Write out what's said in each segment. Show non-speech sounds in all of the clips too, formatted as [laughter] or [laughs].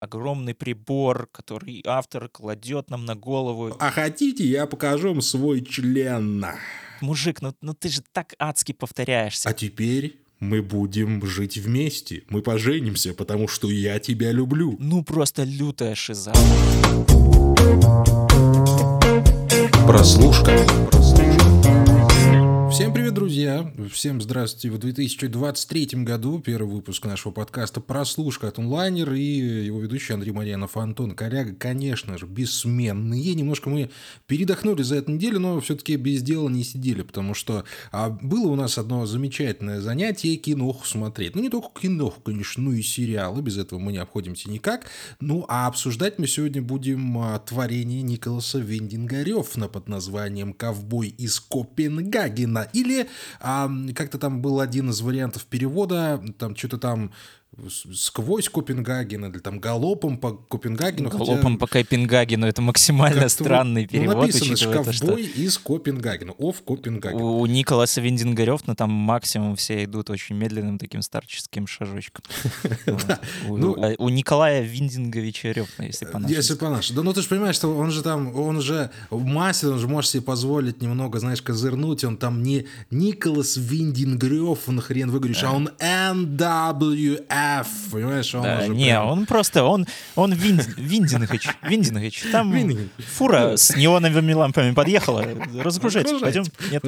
огромный прибор, который автор кладет нам на голову. А хотите, я покажу вам свой член. Мужик, ну, ну ты же так адски повторяешься. А теперь мы будем жить вместе. Мы поженимся, потому что я тебя люблю. Ну просто лютая шиза. Прослушка. Всем привет, друзья! Всем здравствуйте! В 2023 году первый выпуск нашего подкаста «Прослушка» от онлайнер и его ведущий Андрей Марьянов, Антон Коряга, конечно же, бессменные. Немножко мы передохнули за эту неделю, но все-таки без дела не сидели, потому что а, было у нас одно замечательное занятие – киноху смотреть. Ну, не только киноху, конечно, ну и сериалы, без этого мы не обходимся никак. Ну, а обсуждать мы сегодня будем а, творение Николаса Виндингарёфна под названием «Ковбой из Копенгагена» или а, как-то там был один из вариантов перевода, там что-то там сквозь Копенгаген или там галопом по Копенгагену. Галопом хотя... по Копенгагену это максимально странный ну, перевод. Ну, написано ковбой что... из Копенгагена, оф Копенгаген. У, у Николаса Виндингарёвна там максимум все идут очень медленным таким старческим шажочком. [laughs] Ну, а у Николая Виндинговича Рёвна, если по-нашему. Если по-нашему. Да ну ты же понимаешь, что он же там, он же мастер, он же может себе позволить немного, знаешь, козырнуть, он там не Николас Виндингрёв, хрен выговоришь, а он NWF Понимаешь, он да, уже Не, прям... он просто, он, он Вин, Виндингович, Виндингович, там фура с неоновыми лампами подъехала, разгружать, пойдем? Нет.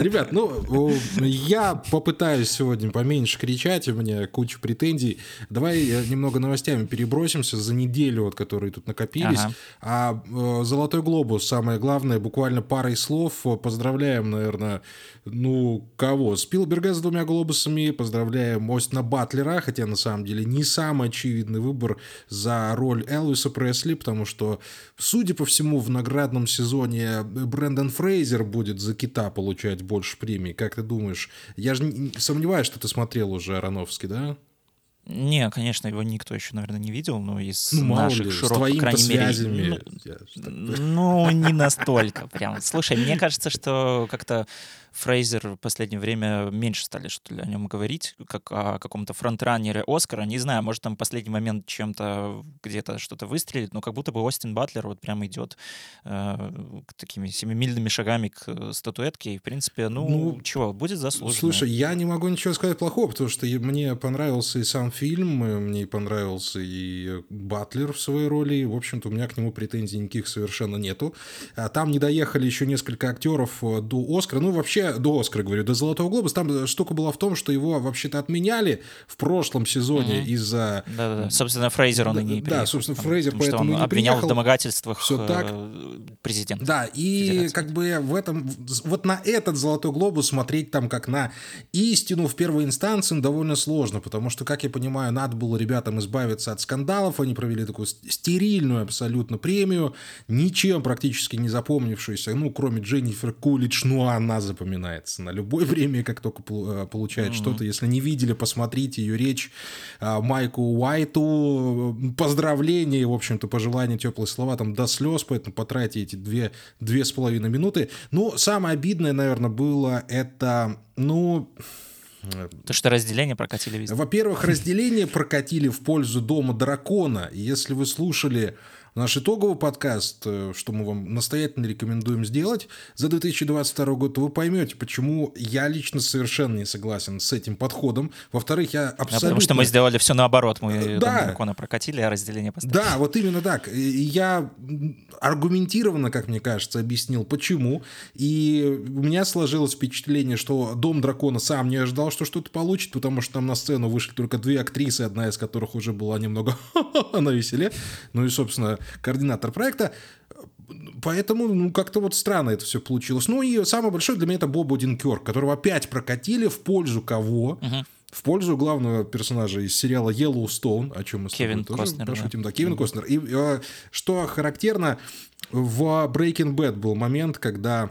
Ребят, ну, я попытаюсь сегодня поменьше кричать, у меня куча претензий. Давай немного новостями перебросимся за неделю, вот, которые тут накопились. Ага. А э, «Золотой глобус», самое главное, буквально парой слов. Поздравляем, наверное, ну, кого? Спилберга с двумя глобусами, поздравляем Остина Батлера, хотя на самом деле не самый очевидный выбор за роль Элвиса Пресли, потому что, судя по всему, в наградном сезоне Брэндон Фрейзер будет за кита получать больше премий. Как ты думаешь? Я же сомневаюсь, что ты смотрел уже Ароновский, да? Не, конечно, его никто еще, наверное, не видел, но из ну, наших ли, широт, по крайней мере... Ну, ну, не настолько прям. Слушай, мне кажется, что как-то Фрейзер в последнее время меньше стали что ли о нем говорить, как о каком-то фронтранере Оскара. Не знаю, может там в последний момент чем-то где-то что-то выстрелит, но как будто бы Остин Батлер вот прям идет э, такими семимильными шагами к статуэтке. И, в принципе, ну, ну чего, будет заслуженно. Слушай, я не могу ничего сказать плохого, потому что мне понравился и сам фильм, мне понравился и Батлер в своей роли. И, в общем-то, у меня к нему претензий никаких совершенно нету. А там не доехали еще несколько актеров э, до Оскара. Ну, вообще, вообще до Оскара, говорю, до Золотого Глобуса, там штука была в том, что его вообще-то отменяли в прошлом сезоне mm-hmm. из-за... Да-да-да, собственно, Фрейзер он да, и не приехал. Да, собственно, Фрейзер потому поэтому что он не обвинял приехал. в домогательствах Все так. Э, президента. Да, и Федерации. как бы в этом... Вот на этот Золотой Глобус смотреть там как на истину в первой инстанции довольно сложно, потому что, как я понимаю, надо было ребятам избавиться от скандалов, они провели такую стерильную абсолютно премию, ничем практически не запомнившуюся, ну, кроме Дженнифер Кулич, ну, она запоминается на любое [laughs] время, как только э, получает mm-hmm. что-то. Если не видели, посмотрите ее речь а, Майку Уайту. Поздравления, в общем-то, пожелания, теплые слова там до слез, поэтому потратите эти две, две с половиной минуты. Ну, самое обидное, наверное, было это, ну... То, что разделение прокатили везде. Во-первых, разделение прокатили в пользу Дома Дракона. Если вы слушали Наш итоговый подкаст, э, что мы вам настоятельно рекомендуем сделать за 2022 год, вы поймете, почему я лично совершенно не согласен с этим подходом. Во-вторых, я абсолютно... А потому что мы сделали все наоборот. Мы да. дракона прокатили, а разделение поставили. Да, вот именно так. Я аргументированно, как мне кажется, объяснил, почему. И у меня сложилось впечатление, что Дом Дракона сам не ожидал, что что-то получит, потому что там на сцену вышли только две актрисы, одна из которых уже была немного [laughs] на веселе. Ну и, собственно, координатор проекта. Поэтому, ну, как-то вот странно это все получилось. Ну, и самое большое для меня это Боб Одинкерк, которого опять прокатили в пользу кого? Uh-huh. В пользу главного персонажа из сериала Yellowstone, о чем мы Кевин с тобой Костнер, тоже пошутим. Да, да Кевин uh-huh. Костнер. И э, что характерно, в Breaking Bad был момент, когда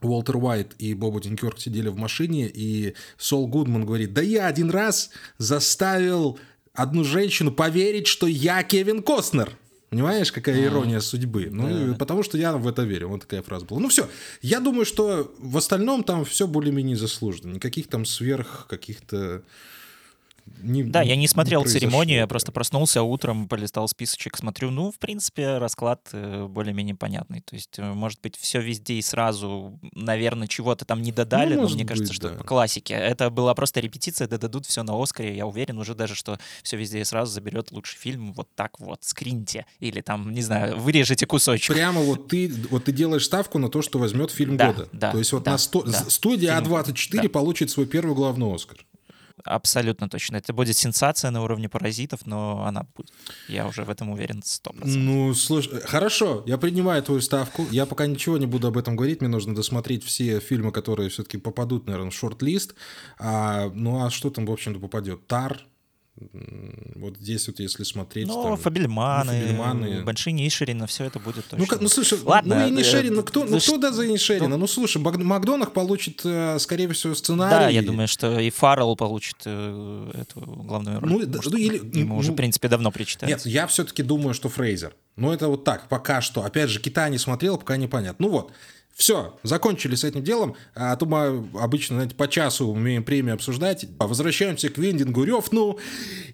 Уолтер Уайт и Боб Одинкерк сидели в машине, и Сол Гудман говорит, да я один раз заставил одну женщину поверить, что я Кевин Костнер. Понимаешь, какая ирония судьбы? Ну, потому что я в это верю. Вот такая фраза была. Ну, все. Я думаю, что в остальном там все более-менее заслуженно. Никаких там сверх каких-то не Да, я не смотрел не церемонию, я просто проснулся утром, полистал списочек, смотрю, ну, в принципе, расклад э, более-менее понятный. То есть, э, может быть, все везде и сразу, наверное, чего-то там не додали, ну, но мне быть, кажется, что да. по классике. Это была просто репетиция, да дадут все на Оскаре. Я уверен уже даже, что все везде и сразу заберет лучший фильм вот так вот, скриньте. Или там, не знаю, вырежете кусочек. Прямо вот ты, вот ты делаешь ставку на то, что возьмет фильм да, года. Да, то есть вот да, на сто... да. студия А24 да. получит свой первый главный Оскар. Абсолютно точно. Это будет сенсация на уровне паразитов, но она будет. Я уже в этом уверен 100%. Ну, слушай, хорошо, я принимаю твою ставку. Я пока ничего не буду об этом говорить. Мне нужно досмотреть все фильмы, которые все-таки попадут, наверное, в шорт-лист. А, ну, а что там, в общем-то, попадет? Тар, вот здесь вот, если смотреть... Ну, там, Фабельманы, ну, Фабельманы, Большие Нишерина, все это будет точно. Ну, ну слушай, Ладно, ну и Нишерина, ну, кто, ну, кто да за Нишерина? Ну, ну, слушай, Макдонах получит, э, скорее всего, сценарий. Да, я думаю, что и Фаррелл получит э, эту главную роль. Ну, да, ну, или, ему ну, уже, в принципе, давно причитают. Нет, я все-таки думаю, что Фрейзер. Но это вот так, пока что. Опять же, Китай не смотрел, пока непонятно. Ну вот, все, закончили с этим делом. А то мы обычно, знаете, по часу умеем премию обсуждать. Возвращаемся к Вендингу Рёфну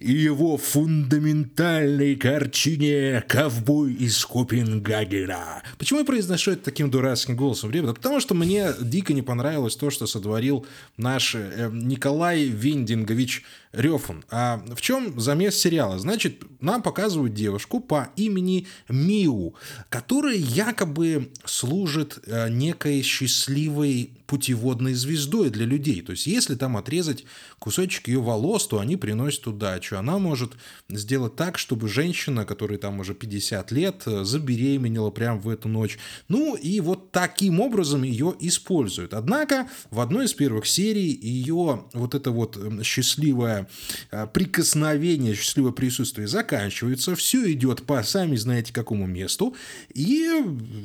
и его фундаментальной картине «Ковбой из Копенгагена». Почему я произношу это таким дурацким голосом? Ребята, потому что мне дико не понравилось то, что сотворил наш э, Николай Вендингович Рёфун. А в чем замес сериала? Значит, нам показывают девушку по имени Миу, которая якобы служит э, некой счастливой путеводной звездой для людей. То есть, если там отрезать кусочек ее волос, то они приносят удачу. Она может сделать так, чтобы женщина, которой там уже 50 лет, э, забеременела прямо в эту ночь. Ну, и вот таким образом ее используют. Однако, в одной из первых серий ее вот это вот эм, счастливое э, прикосновение, счастливое присутствие заканчивается. Все идет по сами знаете какому месту. И,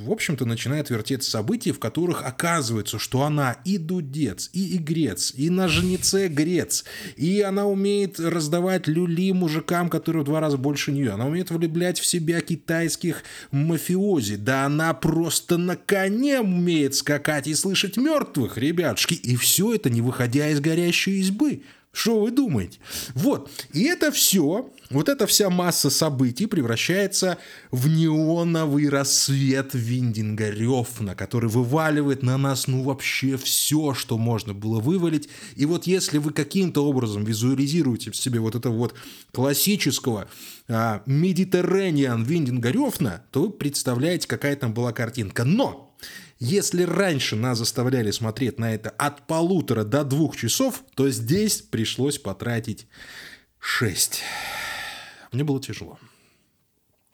в общем-то, начинает вертеться события, в которых оказывается, что она и дудец, и игрец, и на жнеце грец, и она умеет раздавать люли мужикам, которые в два раза больше нее, она умеет влюблять в себя китайских мафиози, да она просто на коне умеет скакать и слышать мертвых, ребятушки, и все это не выходя из горящей избы. Что вы думаете? Вот. И это все, вот эта вся масса событий превращается в неоновый рассвет Виндинга Рёфна, который вываливает на нас, ну, вообще все, что можно было вывалить. И вот если вы каким-то образом визуализируете в себе вот этого вот классического а, Медитеррениан Виндинга Рёфна, то вы представляете, какая там была картинка. Но если раньше нас заставляли смотреть на это от полутора до двух часов, то здесь пришлось потратить шесть. Мне было тяжело.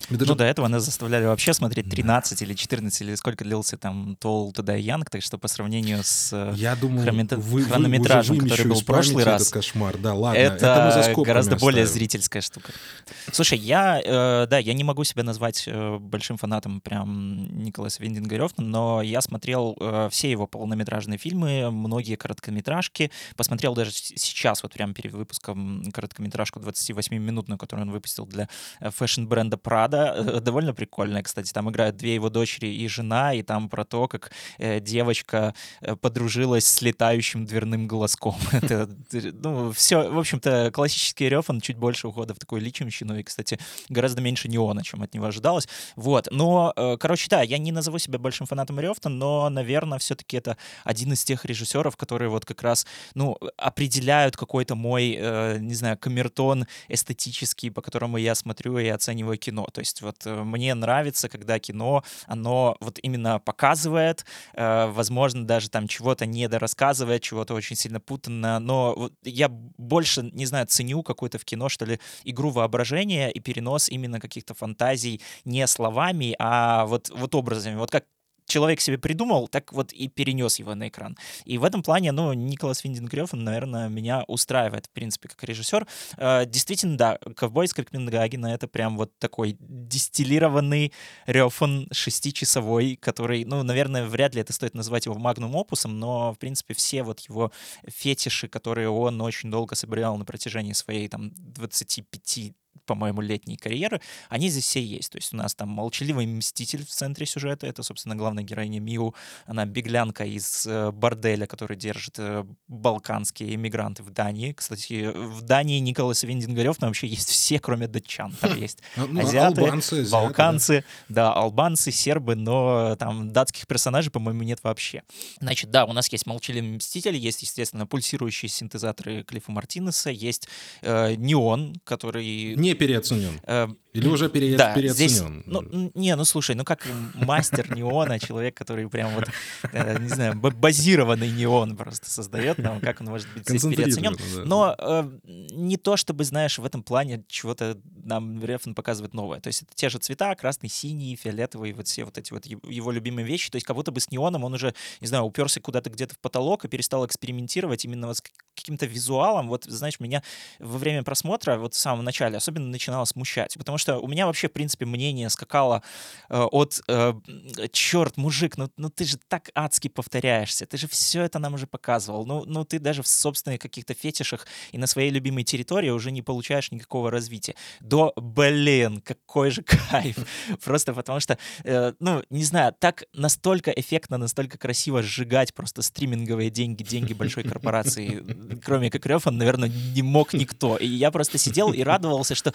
Даже... Ну, до этого нас заставляли вообще смотреть 13 или 14, или сколько длился там Тол Туда Янг, так что по сравнению с э, Я думаю, хроми... вы, хронометражем, вы который был в прошлый раз, этот кошмар. Да, ладно, это, это гораздо более оставим. зрительская штука. Слушай, я, э, да, я не могу себя назвать э, большим фанатом прям Николаса Виндинга Рёфна, но я смотрел э, все его полнометражные фильмы, многие короткометражки, посмотрел даже сейчас, вот прям перед выпуском короткометражку 28-минутную, которую он выпустил для э, fashion-бренда Prada, правда, довольно прикольная, кстати. Там играют две его дочери и жена, и там про то, как э, девочка э, подружилась с летающим дверным глазком. [laughs] Это, ну, все, в общем-то, классический Рёфн, чуть больше ухода в такую линчевщину, и, кстати, гораздо меньше неона, чем от него ожидалось. Вот, но, э, короче, да, я не назову себя большим фанатом Рёфта, но, наверное, все-таки это один из тех режиссеров, которые вот как раз, ну, определяют какой-то мой, э, не знаю, камертон эстетический, по которому я смотрю и оцениваю кино. То есть вот э, мне нравится, когда кино, оно вот именно показывает, э, возможно, даже там чего-то недорассказывает, чего-то очень сильно путанно, но я больше, не знаю, ценю какую-то в кино, что ли, игру воображения и перенос именно каких-то фантазий не словами, а вот, вот образами. Вот как человек себе придумал, так вот и перенес его на экран. И в этом плане, ну, Николас Виндинг Рёфен, наверное, меня устраивает, в принципе, как режиссер. Э, действительно, да, «Ковбой из Копенгагена» — это прям вот такой дистиллированный Рёфен шестичасовой, который, ну, наверное, вряд ли это стоит назвать его магнум опусом, но, в принципе, все вот его фетиши, которые он очень долго собирал на протяжении своей, там, 25 по-моему, летней карьеры, они здесь все есть. То есть у нас там молчаливый мститель в центре сюжета, это, собственно, главная героиня Миу, она беглянка из э, борделя, который держит э, балканские иммигранты в Дании. Кстати, в Дании Николас Виндингарев там вообще есть все, кроме датчан. Там есть ну, ну, азиаты, албанцы, балканцы, да, албанцы, сербы, но там датских персонажей, по-моему, нет вообще. Значит, да, у нас есть молчаливый мститель, есть, естественно, пульсирующие синтезаторы Клиффа Мартинеса, есть э, неон, который... Не переоценен. Э, Или уже пере... да, переоценен? Здесь, ну, не, ну слушай, ну как мастер неона, человек, который прям вот, э, не знаю, базированный неон просто создает, там, как он может быть здесь переоценен. Но э, не то, чтобы, знаешь, в этом плане чего-то нам Рефн показывает новое. То есть это те же цвета, красный, синий, фиолетовый, вот все вот эти вот его любимые вещи. То есть как будто бы с неоном он уже, не знаю, уперся куда-то где-то в потолок и перестал экспериментировать именно вот с каким-то визуалом. Вот, знаешь, меня во время просмотра, вот в самом начале, особенно начинало смущать. Потому что у меня вообще, в принципе, мнение скакало э, от э, «Черт, мужик, ну, ну ты же так адски повторяешься, ты же все это нам уже показывал. Ну, ну ты даже в собственных каких-то фетишах и на своей любимой территории уже не получаешь никакого развития». До «Блин, какой же [laughs] кайф!» Просто потому что, э, ну, не знаю, так настолько эффектно, настолько красиво сжигать просто стриминговые деньги, деньги большой корпорации, кроме как Рёфан, наверное, не мог никто. И я просто сидел и радовался, что...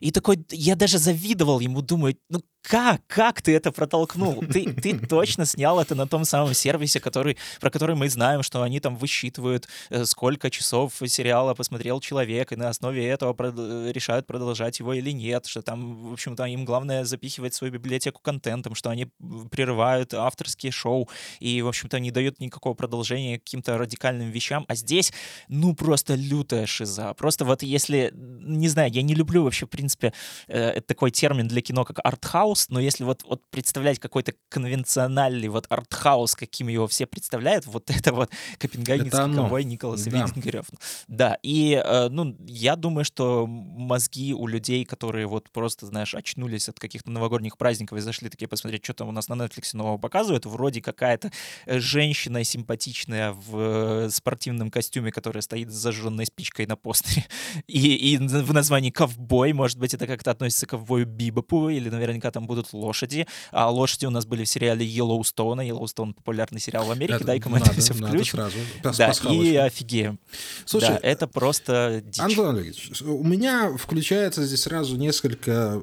И такой, я даже завидовал ему, думаю, ну как, как ты это протолкнул? Ты, ты точно снял это на том самом сервисе, который, про который мы знаем, что они там высчитывают, э, сколько часов сериала посмотрел человек, и на основе этого прод- решают продолжать его или нет, что там, в общем-то, им главное запихивать свою библиотеку контентом, что они прерывают авторские шоу и, в общем-то, не дают никакого продолжения каким-то радикальным вещам. А здесь, ну, просто лютая шиза. Просто вот если, не знаю, я не люблю вообще, в принципе, э, такой термин для кино, как артхаус, но если вот, вот представлять какой-то конвенциональный вот артхаус, каким его все представляют, вот [laughs] это вот Копенгагенский ковбой Николас да. Виндингарев. Да, и, э, ну, я думаю, что мозги у людей, которые вот просто, знаешь, очнулись от каких-то новогодних праздников и зашли такие посмотреть, что там у нас на Netflix нового показывают, вроде какая-то э, женщина симпатичная в э, спортивном костюме, которая стоит с зажженной спичкой на постере, [laughs] и, и в названии «Ковбой», может быть, это как-то относится к ковбою Бибопу, или наверняка там будут лошади, а лошади у нас были в сериале Йеллоустоуна, Йеллоустоун популярный сериал в Америке, дай-ка мы это все включим. Сразу. Да, и офигеем. Слушай, да, это просто дичь. Антон Олегович, у меня включается здесь сразу несколько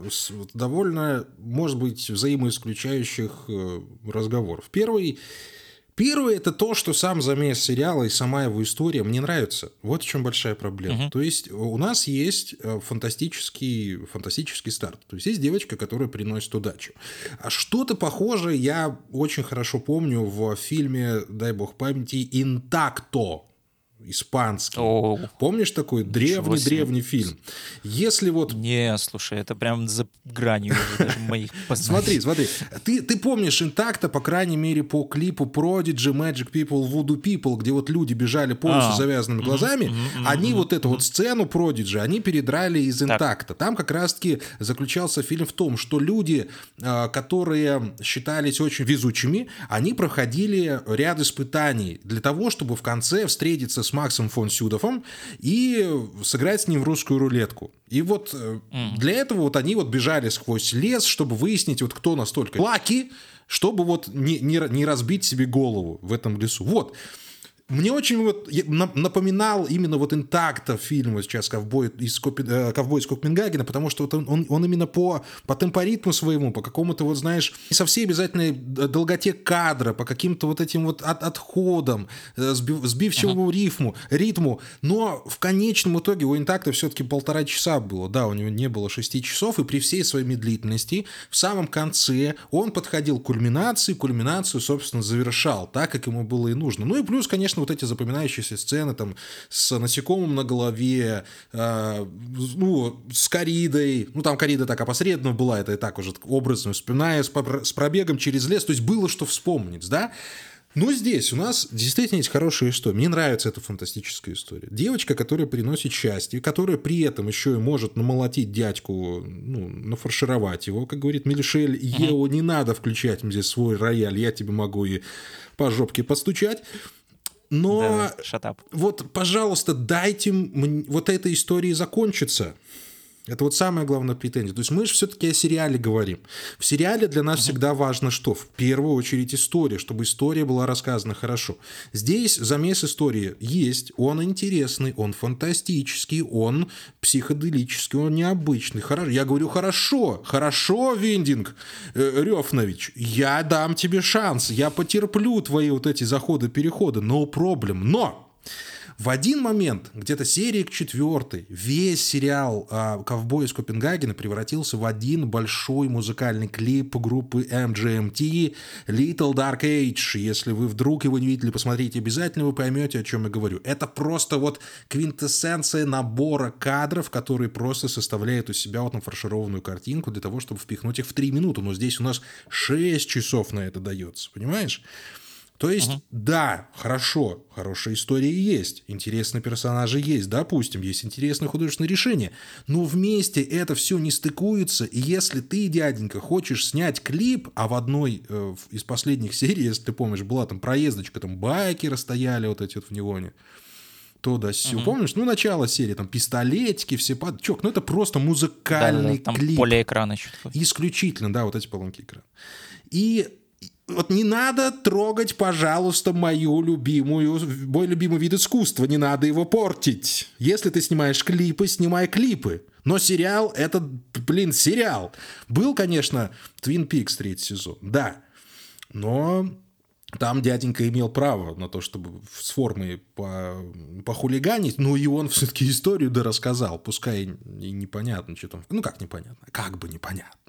довольно, может быть, взаимоисключающих э, разговоров. Первый Первое это то, что сам замес сериала и сама его история мне нравится. Вот в чем большая проблема. Угу. То есть у нас есть э, фантастический, фантастический старт. То есть есть девочка, которая приносит удачу. А что-то похожее я очень хорошо помню в фильме, дай бог памяти, «Интакто» испанский. О, Помнишь такой древний-древний фильм? Если вот... Не, слушай, это прям за гранью моих [laughs] Смотри, смотри. Ты, ты помнишь интакта, по крайней мере, по клипу Prodigy, Magic People, Voodoo People, где вот люди бежали полностью а, завязанными глазами, они вот эту вот сцену Prodigy, они передрали из интакта. Там как раз-таки заключался фильм в том, что люди, а, которые считались очень везучими, они проходили ряд испытаний для того, чтобы в конце встретиться с Максом фон Сюдовым и сыграть с ним в русскую рулетку. И вот mm. для этого вот они вот бежали сквозь лес, чтобы выяснить, вот кто настолько лаки, чтобы вот не, не, не разбить себе голову в этом лесу. Вот. Мне очень вот напоминал именно вот интакта фильма сейчас «Ковбой из, Копи... Э, «Ковбой из Копенгагена», потому что вот он, он именно по, по темпоритму своему, по какому-то вот, знаешь, со всей обязательной долготе кадра, по каким-то вот этим вот от, отходам, э, сбив, сбивчивому ага. рифму, ритму, но в конечном итоге у интакта все-таки полтора часа было, да, у него не было шести часов, и при всей своей медлительности в самом конце он подходил к кульминации, кульминацию, собственно, завершал так, как ему было и нужно. Ну и плюс, конечно, конечно, вот эти запоминающиеся сцены там с насекомым на голове, э, ну, с коридой, ну, там корида так опосредованно была, это и так уже образно вспоминая, с, с пробегом через лес, то есть было что вспомнить, да, но здесь у нас действительно есть хорошая история. Мне нравится эта фантастическая история. Девочка, которая приносит счастье, которая при этом еще и может намолотить дядьку, ну, нафаршировать его. Как говорит Мишель, Ео, не надо включать мне здесь свой рояль, я тебе могу и по жопке постучать. Но да, вот, пожалуйста, дайте вот этой истории закончиться. Это вот самая главная претензия. То есть мы же все-таки о сериале говорим. В сериале для нас uh-huh. всегда важно что? В первую очередь история, чтобы история была рассказана хорошо. Здесь замес истории есть, он интересный, он фантастический, он психоделический, он необычный. Хорошо. Я говорю хорошо, хорошо, Виндинг э, Рёфнович, я дам тебе шанс, я потерплю твои вот эти заходы-переходы, no problem. Но в один момент, где-то серии к четвертой, весь сериал а, «Ковбой из Копенгагена» превратился в один большой музыкальный клип группы MGMT «Little Dark Age». Если вы вдруг его не видели, посмотрите обязательно, вы поймете, о чем я говорю. Это просто вот квинтэссенция набора кадров, которые просто составляют у себя вот нафаршированную картинку для того, чтобы впихнуть их в три минуты. Но здесь у нас 6 часов на это дается, понимаешь? То есть, угу. да, хорошо, хорошая история есть, интересные персонажи есть, допустим, есть интересное художественное решение, но вместе это все не стыкуется, и если ты, дяденька, хочешь снять клип, а в одной э, из последних [laughs] серий, если ты помнишь, была там проездочка, там байкеры стояли вот эти вот в Невоне, то да все. Угу. Помнишь? Ну, начало серии, там, пистолетики, все под... Чок, ну это просто музыкальный да, да, там клип. поле экрана еще. Исключительно, да, вот эти поломки экрана. И вот не надо трогать, пожалуйста, мою любимую, мой любимый вид искусства, не надо его портить. Если ты снимаешь клипы, снимай клипы. Но сериал — это, блин, сериал. Был, конечно, Twin Peaks третий сезон, да. Но там дяденька имел право на то, чтобы с формой по, похулиганить, но и он все-таки историю да рассказал, пускай и непонятно, что там, ну как непонятно, как бы непонятно.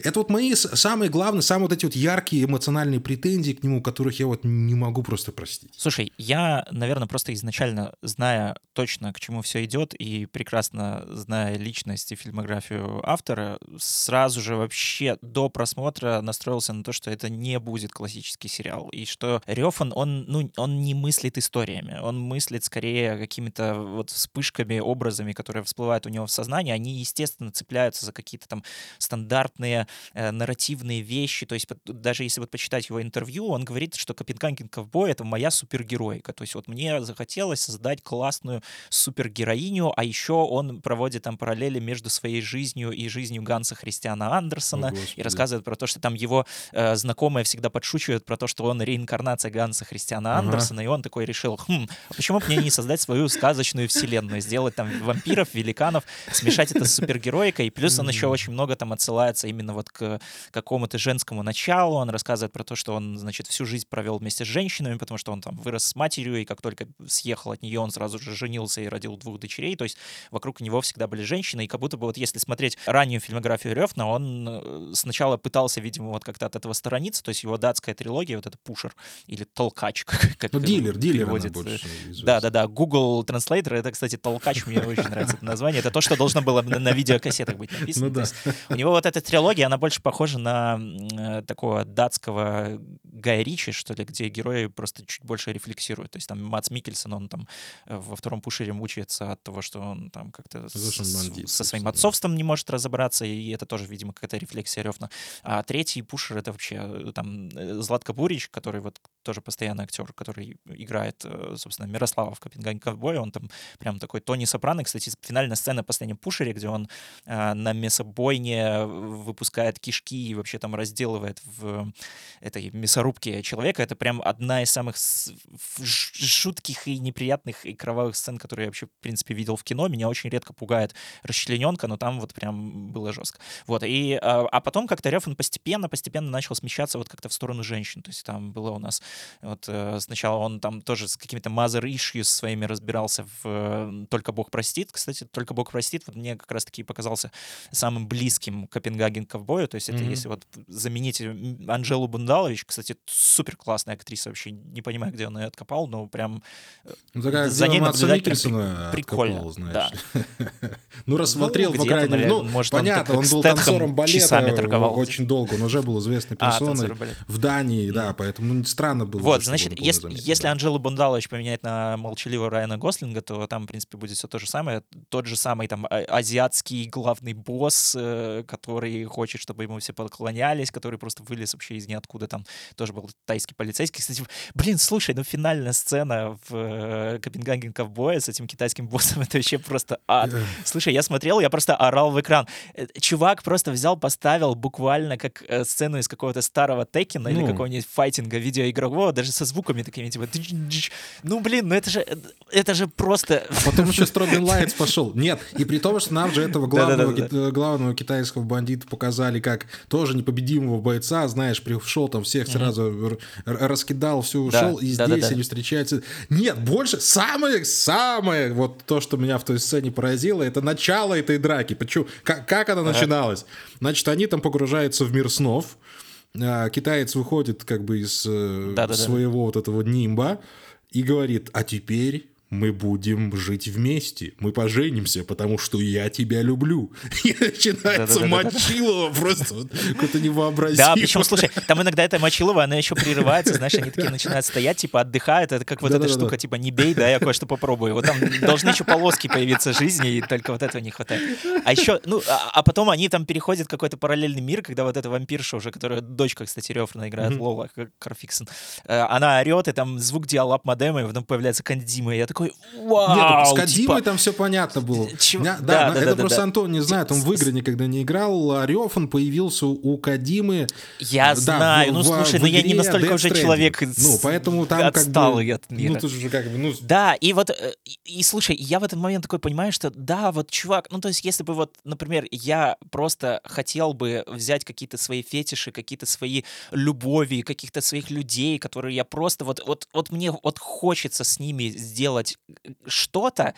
Это вот мои самые главные, самые вот эти вот яркие эмоциональные претензии к нему, которых я вот не могу просто простить. Слушай, я, наверное, просто изначально, зная точно, к чему все идет, и прекрасно зная личность и фильмографию автора, сразу же вообще до просмотра настроился на то, что это не будет классический сериал, и что Рёфан, он, ну, он не мыслит историями, он мыслит скорее какими-то вот вспышками, образами, которые всплывают у него в сознании, они, естественно, цепляются за какие-то там стандарты стандартные э, нарративные вещи. То есть даже если вот почитать его интервью, он говорит, что Копенгаген ковбой — это моя супергеройка. То есть вот мне захотелось создать классную супергероиню, а еще он проводит там параллели между своей жизнью и жизнью Ганса Христиана Андерсона О, и рассказывает про то, что там его э, знакомые всегда подшучивают про то, что он реинкарнация Ганса Христиана ага. Андерсона, и он такой решил, хм, а почему бы мне не создать свою сказочную вселенную, сделать там вампиров, великанов, смешать это с супергероикой, и плюс он еще очень много там отсылается возвращается именно вот к какому-то женскому началу. Он рассказывает про то, что он, значит, всю жизнь провел вместе с женщинами, потому что он там вырос с матерью, и как только съехал от нее, он сразу же женился и родил двух дочерей. То есть вокруг него всегда были женщины, и как будто бы вот если смотреть раннюю фильмографию Рёфна, он э, сначала пытался, видимо, вот как-то от этого сторониться, то есть его датская трилогия, вот это Пушер или Толкач, [laughs] как, ну, дилер, дилер переводит. Да, да, да. Google Translator, это, кстати, Толкач, мне очень нравится это название. Это то, что должно было на, на видеокассетах быть написано. Ну, да. У него вот эта трилогия, она больше похожа на э, такого датского Гая Ричи, что ли, где герои просто чуть больше рефлексируют. То есть там Мац Микельсон, он там э, во втором пушере мучается от того, что он там как-то со своим отцовством не может разобраться, и это тоже, видимо, какая-то рефлексия Рёфна. А третий пушер — это вообще э, там Златко Бурич, который вот тоже постоянный актер, который играет, собственно, Мирослава в Копенгаген ковбой, он там прям такой Тони Сопрано. Кстати, финальная сцена в последнем пушере, где он на мясобойне выпускает кишки и вообще там разделывает в этой мясорубке человека, это прям одна из самых жутких и неприятных и кровавых сцен, которые я вообще, в принципе, видел в кино. Меня очень редко пугает расчлененка, но там вот прям было жестко. Вот, и, а, а потом как-то Рефан постепенно, постепенно начал смещаться вот как-то в сторону женщин. То есть там было у нас вот э, сначала он там тоже с какими-то mother issues своими разбирался в «Только Бог простит». Кстати, «Только Бог простит» вот мне как раз-таки показался самым близким Копенгаген ковбой бою. То есть это mm-hmm. если вот заменить Анжелу Бундалович, кстати, супер классная актриса вообще, не понимаю, где он ее откопал, но прям э, ну, такая, за ней наблюдать прям прикольно. Откопал, знаешь. Да. [laughs] ну, рассмотрел, ну, по крайней мере, ну, может, понятно, он, он был танцором балета очень долго, он уже был известной [laughs] а, персоной а, в Дании, да, поэтому ну, странно было. Вот, значит, если, если да. Анжелу Бундалович поменять на молчаливого Райана Гослинга, то там, в принципе, будет все то же самое. Тот же самый там а, азиатский главный босс, э, который хочет чтобы ему все поклонялись, который просто вылез вообще из ниоткуда, там тоже был тайский полицейский. Кстати, [laughs] блин, слушай, ну финальная сцена в э, Копенгаген Ковбое с этим китайским [laughs] боссом, это вообще просто ад. Слушай, я смотрел, я просто орал в экран. Э, чувак просто взял, поставил буквально как э, сцену из какого-то старого Текина ну. или какого-нибудь файтинга видеоигрового, даже со звуками такими, типа... Ну, блин, ну это же, это же просто... [laughs] Потом еще Стробин Лайтс пошел. Нет, и при том, что нам же этого главного, главного китайского бандита показали как тоже непобедимого бойца, знаешь, пришел там всех сразу раскидал, все ушел, и здесь они встречаются. Нет, больше самое, самое, вот то, что меня в той сцене поразило, это начало этой драки. Почему? Как, как она начиналась? Значит, они там погружаются в мир снов, а, китаец выходит как бы из да, да, своего да. вот этого нимба и говорит, а теперь мы будем жить вместе, мы поженимся, потому что я тебя люблю. [laughs] И начинается да, да, да, мочилово да, да. просто вот, какое-то невообразимое. Да, причем, слушай, там иногда это мочилово, она еще прерывается, знаешь, они такие начинают стоять, типа отдыхают, это как вот эта штука, типа не бей, да, я кое-что попробую. Вот там должны еще полоски появиться жизни, и только вот этого не хватает. А еще, ну, а, а потом они там переходят в какой-то параллельный мир, когда вот эта вампирша уже, которая дочка, кстати, Рёфрана играет, mm-hmm. Лола Карфиксон, э, она орет, и там звук диалаб модема, и потом появляется Кандима, и я такой, такой, вау! Нет, с Кадимой типа... там все понятно было. [laughs] Ч... Да, да, да, это да, просто да. Антон не знает, он в игры никогда не играл. А Рёфан появился у Кадимы. Я да, знаю, в, ну слушай, в, ну я не настолько Death уже человек Ну, поэтому там отстал как бы... от мира. Ну, тут же как бы, ну... Да, и вот, э, и, и слушай, я в этот момент такой понимаю, что да, вот чувак, ну то есть если бы вот, например, я просто хотел бы взять какие-то свои фетиши, какие-то свои любови, каких-то своих людей, которые я просто вот, вот, вот мне вот хочется с ними сделать что-то,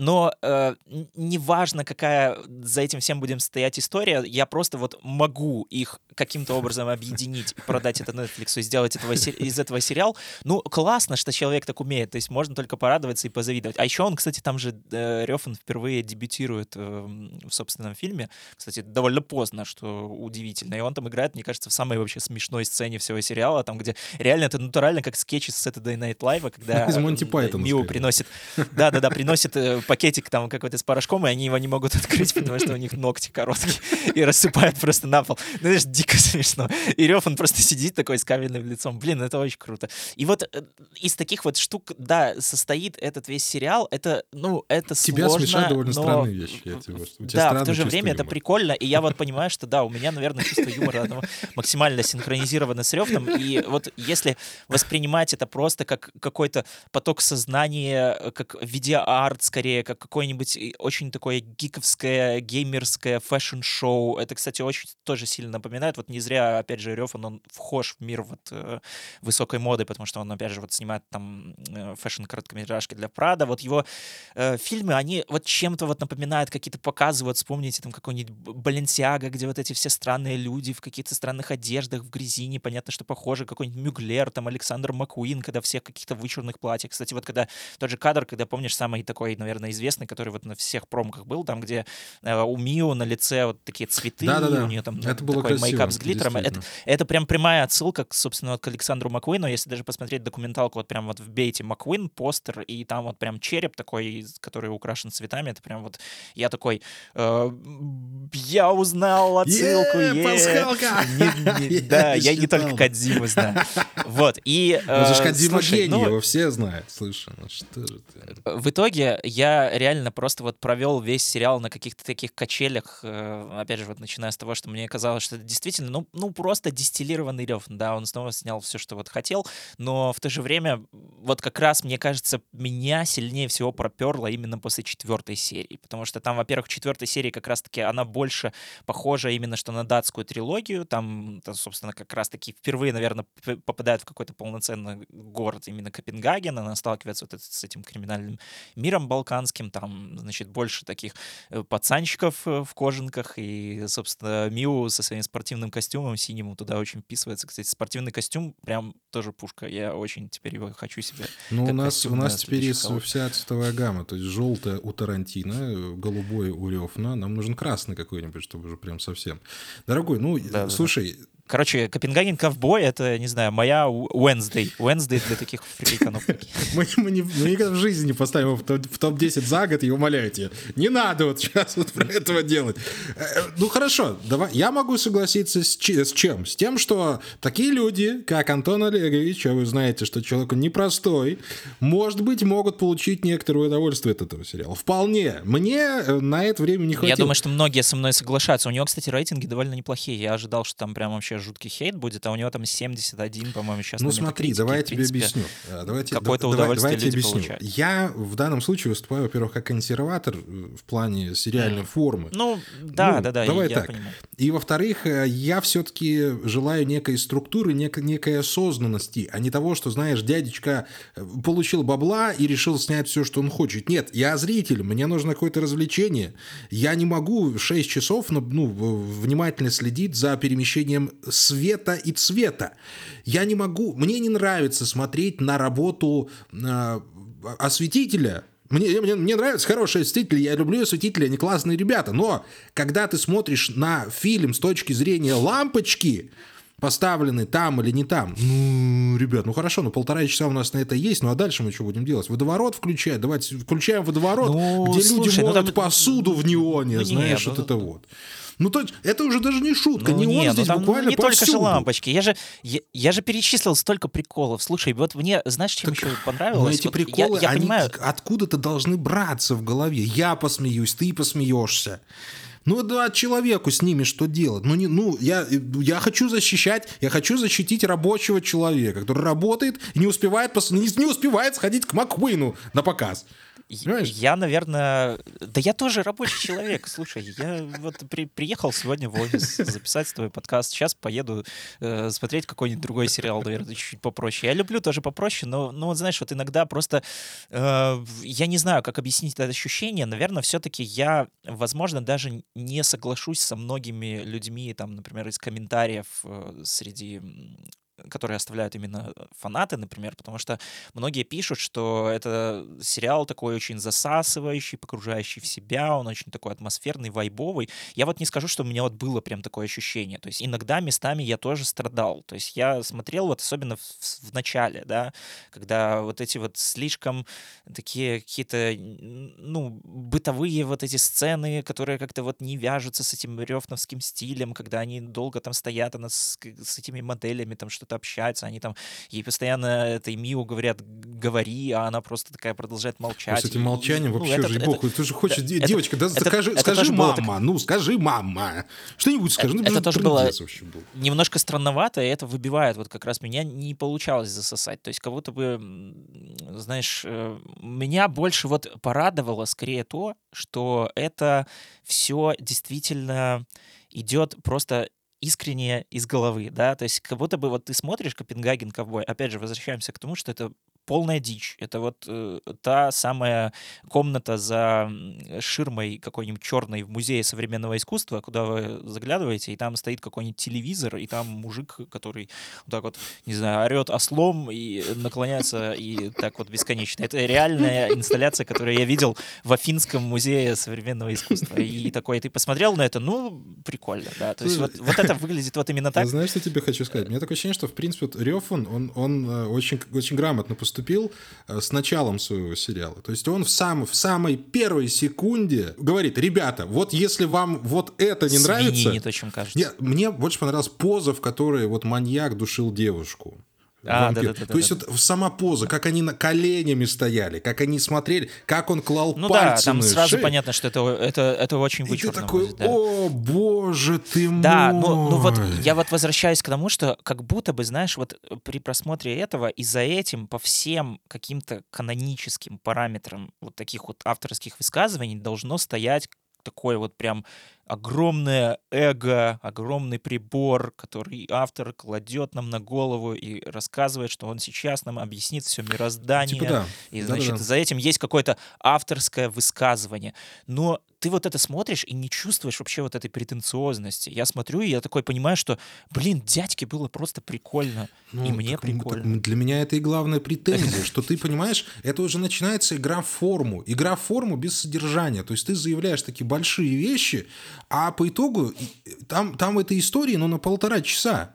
но э, неважно, какая за этим всем будем стоять история, я просто вот могу их каким-то образом объединить, продать это Netflix и сделать этого, из этого сериал. Ну, классно, что человек так умеет, то есть можно только порадоваться и позавидовать. А еще он, кстати, там же э, Рёфан впервые дебютирует э, в собственном фильме, кстати, довольно поздно, что удивительно, и он там играет, мне кажется, в самой вообще смешной сцене всего сериала, там, где реально это натурально как скетч из Saturday Night Live, когда из Монти Пайтона, Миу приносит, да-да-да, приносит э, пакетик там какой-то с порошком, и они его не могут [laughs] открыть, потому что у них ногти короткие, [laughs] и рассыпают просто на пол. Ну, это же дико [laughs] смешно. И Рёфн, он просто сидит такой с каменным лицом. Блин, это очень круто. И вот э, из таких вот штук, да, состоит этот весь сериал. Это, ну, это Тебя сложно, смешают довольно но... странные вещи. Я тебе, у тебя да, в то же время юмора. это прикольно, и я вот понимаю, что да, у меня, наверное, чувство юмора максимально синхронизировано с Рёфном, и вот если воспринимать это просто как какой-то поток сознания, как видеоарт скорее, как какое-нибудь очень такое гиковское, геймерское fashion-шоу. Это, кстати, очень тоже сильно напоминает. Вот не зря, опять же, Рёфн, он вхож в мир вот э, высокой моды, потому что он, опять же, вот снимает там э, фэшн-короткометражки для Прада. Вот его э, фильмы, они вот чем-то вот напоминают, какие-то показывают, вспомните там какой-нибудь Баленсиага, где вот эти все странные люди в каких-то странных одеждах, в грязи, непонятно, что похоже, какой-нибудь Мюглер, там Александр Маккуин, когда все в каких-то вычурных платьях. Кстати, вот когда тот же кадр, когда, помнишь, самый такой, наверное, известный, который вот на всех промках был, там, где э, у Мио на лице вот такие цветы, да, да, да. у нее там это было такой красиво, мейкап с глиттером. Это, это прям прямая отсылка, собственно, вот к Александру Маккуину. Если даже посмотреть документалку, вот прям вот вбейте Маккуин, постер, и там вот прям череп такой, который украшен цветами, это прям вот я такой, э, я узнал отсылку, yeah, [laughs] Да, я не только Кадзиму знаю. Вот, и... Ну, же Кадзима гений, ну его все знают. Слушай, ну что же ты... В итоге я реально просто вот провел весь сериал на каких-то таких качелях, э, опять же, вот начиная с того, что мне казалось, что это действительно, ну, ну просто дистиллированный рев, да, он снова снял все, что вот хотел, но в то же время вот как раз, мне кажется, меня сильнее всего проперло именно после четвертой серии, потому что там, во-первых, четвертой серии как раз-таки она больше похожа именно что на датскую трилогию, там, там собственно, как раз-таки впервые, наверное, попадает в какой-то полноценный город именно Копенгаген, она сталкивается вот с этим криминальным миром балканским, там там, значит, больше таких э, пацанчиков э, в кожанках, и, собственно, Миу со своим спортивным костюмом синим туда очень вписывается. Кстати, спортивный костюм прям тоже пушка. Я очень теперь его хочу себе. Ну, у нас, у нас теперь есть вся цветовая гамма, то есть желтая у Тарантино, голубой у Рёфна, нам нужен красный какой-нибудь, чтобы уже прям совсем. Дорогой, ну, да, слушай, Короче, Копенгаген ковбой — это, не знаю, моя Wednesday. Wednesday для таких фриканов. [laughs] Мы, мы, не, мы никогда в жизни не поставим в топ-10 за год, и умоляю тебя, не надо вот сейчас вот про этого делать. Э, ну хорошо, давай, я могу согласиться с, с чем? С тем, что такие люди, как Антон Олегович, а вы знаете, что человек непростой, может быть, могут получить некоторое удовольствие от этого сериала. Вполне. Мне э, на это время не хватило. Я думаю, что многие со мной соглашаются. У него, кстати, рейтинги довольно неплохие. Я ожидал, что там прям вообще жуткий хейт будет, а у него там 71, по-моему, сейчас. Ну смотри, давай я тебе объясню. Э, давайте, Какое-то да, удовольствие давай, люди получают. Я в данном случае выступаю, во-первых, как консерватор в плане сериальной mm. формы. Ну, да, ну, да, да. Давай я так. Понимаю. И во-вторых, я все-таки желаю некой структуры, нек- некой осознанности, а не того, что, знаешь, дядечка э, получил бабла и решил снять все, что он хочет. Нет, я зритель, мне нужно какое-то развлечение. Я не могу 6 часов ну, внимательно следить за перемещением света и цвета. Я не могу, мне не нравится смотреть на работу э, осветителя, мне, мне, мне нравятся хорошие осветители, я люблю осветители, они классные ребята. Но когда ты смотришь на фильм с точки зрения лампочки, поставлены там или не там. Ну, ребят, ну хорошо, ну полтора часа у нас на это есть, ну а дальше мы что будем делать? Водоворот включать? Давайте включаем водоворот, ну, где слушай, люди ну, моют там... посуду в неоне, ну, знаешь, нет, вот ну, это вот. Ну, то это уже даже не шутка, ну, не он ну здесь там, буквально ну, не повсюду. только же лампочки. Я же, я, я же перечислил столько приколов. Слушай, вот мне, знаешь, чем так, еще понравилось? Но эти вот приколы, я, я они понимаю... откуда-то должны браться в голове. Я посмеюсь, ты посмеешься. Ну, да, человеку с ними что делать? Ну, не, ну я, я хочу защищать, я хочу защитить рабочего человека, который работает и не успевает, не, не успевает сходить к Маккуину на показ. Понимаешь? Я, наверное... Да я тоже рабочий человек. Слушай, я вот при, приехал сегодня в офис записать твой подкаст. Сейчас поеду э, смотреть какой-нибудь другой сериал, наверное, чуть-чуть попроще. Я люблю тоже попроще, но, ну, вот знаешь, вот иногда просто... Э, я не знаю, как объяснить это ощущение. Наверное, все-таки я, возможно, даже не соглашусь со многими людьми, там, например, из комментариев э, среди которые оставляют именно фанаты, например, потому что многие пишут, что это сериал такой очень засасывающий, погружающий в себя, он очень такой атмосферный, вайбовый. Я вот не скажу, что у меня вот было прям такое ощущение. То есть иногда местами я тоже страдал. То есть я смотрел вот особенно в, в начале, да, когда вот эти вот слишком такие какие-то, ну, бытовые вот эти сцены, которые как-то вот не вяжутся с этим рёфновским стилем, когда они долго там стоят, она с, с этими моделями там что-то общается, они там, ей постоянно этой Миу говорят, говори, а она просто такая продолжает молчать. Ну, с этим молчанием и, вообще ну, же, бог, ты же хочешь, да, девочка, да это, скажи, это скажи мама, так... ну скажи мама, что-нибудь скажи. Это, ну, это тоже было был. немножко странновато, и это выбивает, вот как раз меня не получалось засосать, то есть как будто бы, знаешь, э, меня больше вот порадовало скорее то, что это все действительно идет просто искренне из головы, да, то есть как будто бы вот ты смотришь Копенгаген ковбой, опять же, возвращаемся к тому, что это полная дичь. Это вот э, та самая комната за ширмой какой-нибудь черной в музее современного искусства, куда вы заглядываете, и там стоит какой-нибудь телевизор, и там мужик, который вот так вот, не знаю, орет ослом и наклоняется и так вот бесконечно. Это реальная инсталляция, которую я видел в Афинском музее современного искусства. И такой, ты посмотрел на это, ну, прикольно, да. То есть вот, вот это выглядит вот именно так. Знаешь, что тебе хочу сказать? У меня такое ощущение, что, в принципе, вот Рёфан, он, он э, очень, очень грамотно поступил поступил э, с началом своего сериала. То есть он в, сам, в самой первой секунде говорит, ребята, вот если вам вот это не Свиньи нравится... не то, чем кажется. Нет, мне больше понравилась поза, в которой вот маньяк душил девушку. А, да, да, да, То есть вот сама поза, как они на коленями стояли, как они смотрели, как он клал ну, пальцы да, там сразу шею. понятно, что это, это, это очень вычурно. И ты такой, будет, да. о, боже ты мой. Да, ну, ну вот я вот возвращаюсь к тому, что как будто бы, знаешь, вот при просмотре этого и за этим по всем каким-то каноническим параметрам вот таких вот авторских высказываний должно стоять такое вот прям огромное эго, огромный прибор, который автор кладет нам на голову и рассказывает, что он сейчас нам объяснит все мироздание. Типа да. И, значит, Да-да-да. за этим есть какое-то авторское высказывание. Но ты вот это смотришь и не чувствуешь вообще вот этой претенциозности. Я смотрю, и я такой понимаю, что, блин, дядьке было просто прикольно. Ну, и мне так, прикольно. Так, для меня это и главная претензия, [laughs] что ты понимаешь, это уже начинается игра в форму. Игра в форму без содержания. То есть ты заявляешь такие большие вещи, а по итогу там, там этой истории, ну, на полтора часа.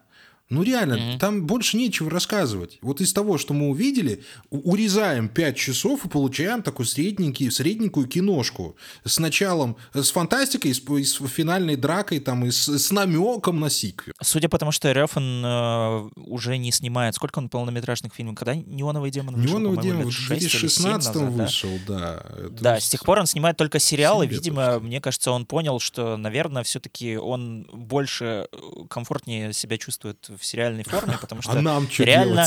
Ну реально, mm-hmm. там больше нечего рассказывать. Вот из того, что мы увидели, урезаем 5 часов и получаем такую средненький, средненькую киношку. С началом, с фантастикой, с, с финальной дракой, там, и с, с намеком на сиквел. Судя по тому, что Рёфан э, уже не снимает, сколько он полнометражных фильмов? Когда «Неоновый демон» вышел? «Неоновый демон» в 2016 вышел, да. да. да, с тех пор он снимает только сериалы. Видимо, почти. мне кажется, он понял, что, наверное, все-таки он больше э, комфортнее себя чувствует в сериальной форме, потому [laughs] что а нам реально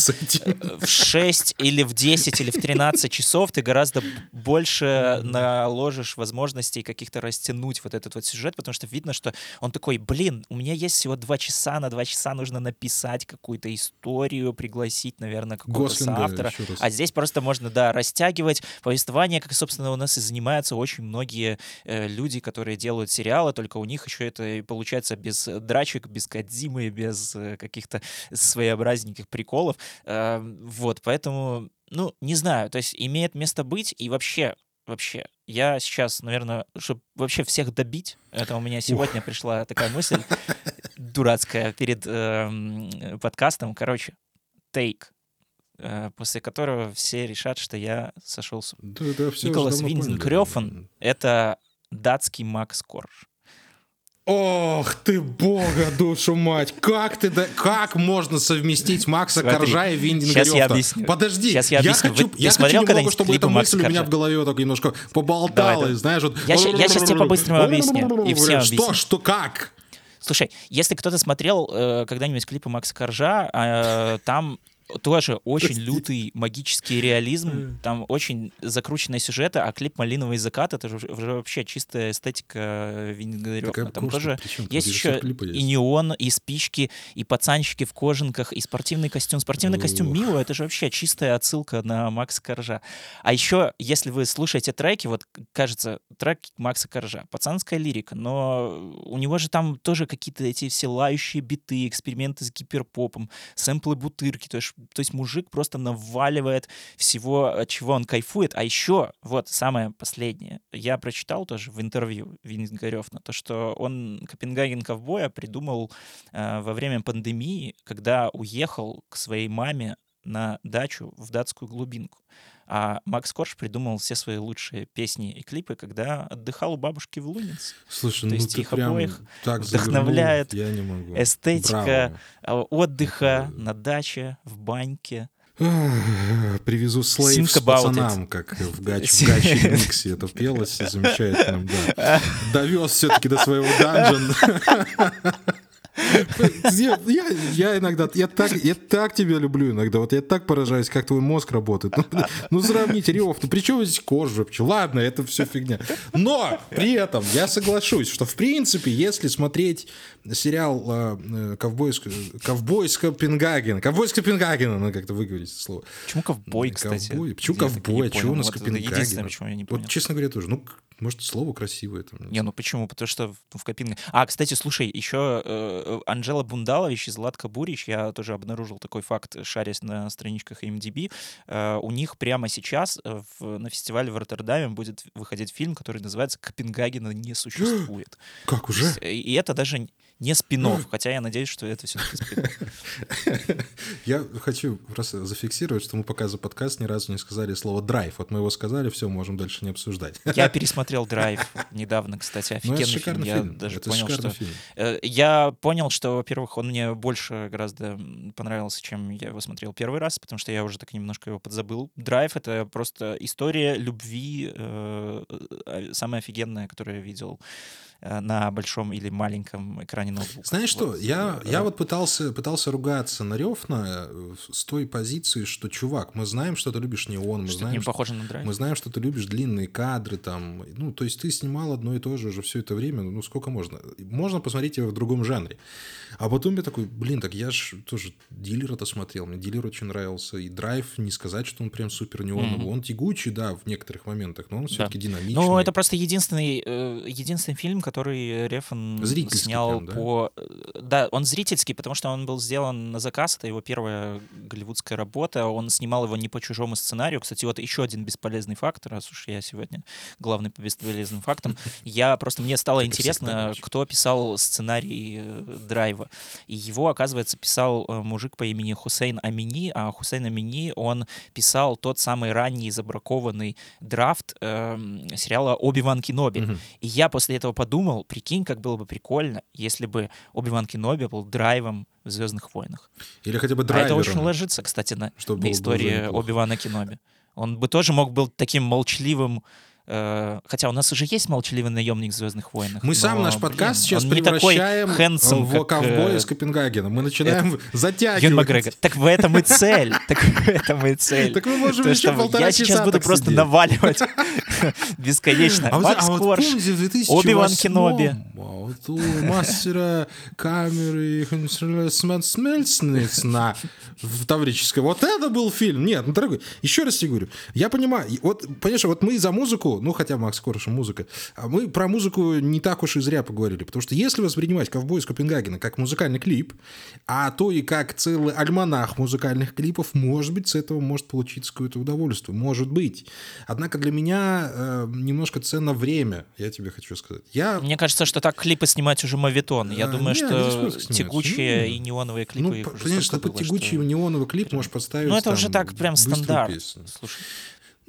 в 6 или в 10 или в 13 часов ты гораздо больше наложишь возможностей каких-то растянуть вот этот вот сюжет, потому что видно, что он такой, блин, у меня есть всего 2 часа, на 2 часа нужно написать какую-то историю, пригласить, наверное, какого-то соавтора. А здесь просто можно, да, растягивать повествование, как, собственно, у нас и занимаются очень многие э, люди, которые делают сериалы, только у них еще это получается без драчек, без Кадзимы, без э, каких-то своеобразненьких приколов. Э, вот, поэтому, ну, не знаю, то есть имеет место быть, и вообще, вообще, я сейчас, наверное, чтобы вообще всех добить, это у меня сегодня Ух. пришла такая мысль дурацкая перед э, подкастом, короче, тейк, э, после которого все решат, что я сошел с да, да, Николас Винден Крёфен — это датский Макс Корж. Ох ты, бога, душу мать! Как ты, да, как можно совместить Макса Смотри, Коржа и Виндинга Сейчас я объясню. Подожди, сейчас я, объясню. хочу, Вы, я хочу немного, чтобы эта мысль у меня в голове так немножко поболталась, давай, знаешь, вот... Я, я сейчас тебе по-быстрому объясню, и всем Что, объясню. что, как? Слушай, если кто-то смотрел э, когда-нибудь клипы Макса Коржа, э, там тоже очень лютый магический реализм, там очень закрученные сюжеты, а клип «Малиновый закат» — это же вообще чистая эстетика Вингарева. Там тоже есть еще и неон, и спички, и пацанчики в кожанках, и спортивный костюм. Спортивный костюм Мио — это же вообще чистая отсылка на Макса Коржа. А еще, если вы слушаете треки, вот, кажется, трек Макса Коржа, пацанская лирика, но у него же там тоже какие-то эти все лающие биты, эксперименты с гиперпопом, сэмплы бутырки, то есть то есть мужик просто наваливает всего, от чего он кайфует. А еще, вот, самое последнее. Я прочитал тоже в интервью Вингарёвна, то, что он Копенгаген ковбоя придумал э, во время пандемии, когда уехал к своей маме на дачу в датскую глубинку. А Макс Корж придумал все свои лучшие песни и клипы, когда отдыхал у бабушки в Лунице. Слушай, То ну есть их обоих так вдохновляет я не могу. эстетика Браво. а, отдыха Это... на даче, в баньке. Привезу слейв с пацанам, как [laughs] в Гачи, в Гачи Миксе это пелось замечательно, да. [laughs] Довез все-таки до своего данжена. [laughs] Я, я, я иногда, я так, я так тебя люблю иногда, вот я так поражаюсь, как твой мозг работает. Ну, ну сравните Рев, ну при чем здесь кожа вообще? Ладно, это все фигня. Но при этом я соглашусь, что в принципе, если смотреть сериал э, «Ковбойс, «Ковбойс Копенгаген», «Ковбойс Копенгаген», надо как-то выговорить это слово. Почему ковбой, кстати? Ковбой. Почему ковбой? А чего у нас вот Копенгаген? почему я не понял. Вот, честно говоря, тоже. Ну, может, слово красивое там. Не, ну почему? Потому что в, Копенгагене... А, кстати, слушай, еще э, Анжела Бундалович и Златка Бурич, я тоже обнаружил такой факт, шарясь на страничках MDB, э, у них прямо сейчас э, в, на фестивале в Роттердаме будет выходить фильм, который называется «Копенгагена не существует». [gasps] Как уже? И это даже не спин [laughs] хотя я надеюсь, что это все-таки [laughs] Я хочу просто зафиксировать, что мы пока за подкаст ни разу не сказали слово «драйв». Вот мы его сказали, все, можем дальше не обсуждать. [laughs] Я пересмотрел «Драйв» недавно, кстати, ну, офигенный фильм. Я даже понял, что... Э, я понял, что, во-первых, он мне больше гораздо понравился, чем я его смотрел первый раз, потому что я уже так немножко его подзабыл. «Драйв» — это просто история любви, э, э, самая офигенная, которую я видел на большом или маленьком экране ноутбука. Знаешь вот. что, я, я вот пытался, пытался ругаться на Рёфна э, с той позиции, что, чувак, мы знаем, что ты любишь неон, мы что знаем, не похоже на драйв. мы знаем, что ты любишь длинные кадры, там, ну, то есть ты снимал одно и то же уже все это время, ну, сколько можно? Можно посмотреть его в другом жанре. А потом я такой, блин, так я же тоже дилера-то смотрел, мне дилер очень нравился, и драйв, не сказать, что он прям супер неоновый, mm-hmm. он тягучий, да, в некоторых моментах, но он все-таки да. динамичный. Ну, это просто единственный, э, единственный фильм, который Рефан снял прям, да? по... Э, да, он зрительский, потому что он был сделан на заказ, это его первая голливудская работа, он снимал его не по чужому сценарию. Кстати, вот еще один бесполезный фактор, раз уж я сегодня главный по бесполезным фактам, [laughs] я просто, мне стало интересно, кто писал сценарий э, Драйва. И его, оказывается, писал э, мужик по имени Хусейн Амини, а Хусейн Амини, он писал тот самый ранний забракованный драфт э, сериала «Оби-Ван Кеноби». И я после этого подумал, прикинь, как было бы прикольно, если бы Оби-Ван Кеноби был драйвом в «Звездных войнах». Или хотя бы драйвером. А это очень ложится, кстати, на, на истории Оби-Вана Кеноби. Он бы тоже мог был таким молчаливым Э, хотя у нас уже есть молчаливый наемник в Звездных войнах. Мы сам наш подкаст блин, сейчас превращаем handsome, в ковбоя из Копенгагена. Мы начинаем это... [laughs] затягивать. Юн Макгрегор. Так в этом и цель. [laughs] Так в этом и цель. Так мы можем еще полтора Я сейчас буду просто наваливать [laughs] бесконечно. А Макс а Корж, Оби-Ван Кеноби. Мастера камеры Смельсницна в Таврической. Вот это был фильм. Нет, ну, дорогой, еще раз тебе говорю. Я понимаю, вот, понимаешь, вот мы за музыку ну, хотя Макс Корыша музыка, а мы про музыку не так уж и зря поговорили, потому что если воспринимать «Ковбой из Копенгагена» как музыкальный клип, а то и как целый альманах музыкальных клипов, может быть, с этого может получиться какое-то удовольствие, может быть. Однако для меня э, немножко ценно время, я тебе хочу сказать. Я... Мне кажется, что так клипы снимать уже мавитон. Я а, думаю, не, что тягучие ну, и неоновые клипы ну, Конечно, под тягучий что... неоновый клип можешь подставить. Ну, это уже так прям стандарт. Слушай.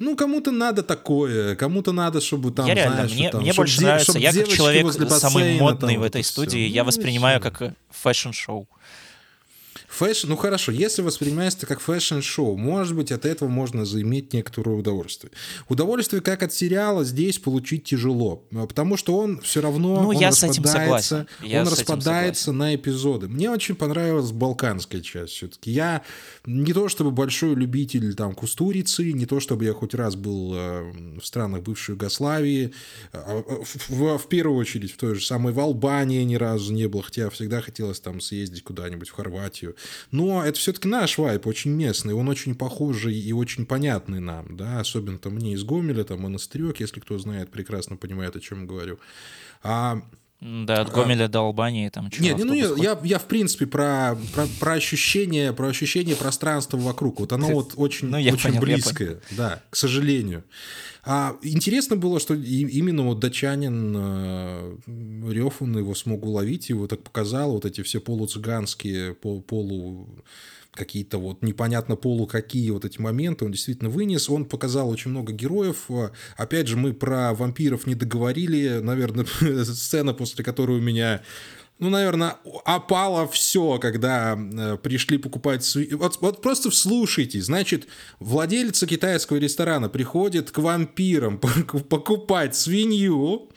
Ну, кому-то надо такое, кому-то надо, чтобы там, я реально, знаешь, мне, там, мне больше де- нравится, я как человек самый модный там, в этой студии, все. я ну, воспринимаю как fashion-шоу. Fashion, ну хорошо, если воспринимается это как fashion-шоу, может быть, от этого можно заиметь некоторое удовольствие. Удовольствие, как от сериала, здесь получить тяжело, а, потому что он все равно ну, он я распадается, Я он распадается на эпизоды. Мне очень понравилась балканская часть все-таки. Я не то чтобы большой любитель там кустурицы, не то чтобы я хоть раз был э, в странах бывшей Югославии, а, а, в, в первую очередь в той же самой в Албании ни разу не был, хотя всегда хотелось там съездить куда-нибудь в Хорватию. Но это все-таки наш вайп, очень местный, он очень похожий и очень понятный нам, да, особенно там мне из Гомеля, там Монастырек, если кто знает, прекрасно понимает, о чем говорю. А да, от Гомеля а, до Албании там что Нет, ну, нет я, я в принципе про, про, про ощущение, про ощущение пространства вокруг. Вот оно вот очень, ну, очень понял, близкое, да, к сожалению. А интересно было, что именно вот датчанин э, он его смог уловить, его так показал, вот эти все полуцыганские, полу какие-то вот непонятно полу какие вот эти моменты он действительно вынес. Он показал очень много героев. Опять же, мы про вампиров не договорили. Наверное, [laughs] сцена, после которой у меня ну, наверное, опало все, когда э, пришли покупать... Сви... Вот, вот просто вслушайтесь. Значит, владелица китайского ресторана приходит к вампирам [laughs] покупать свинью,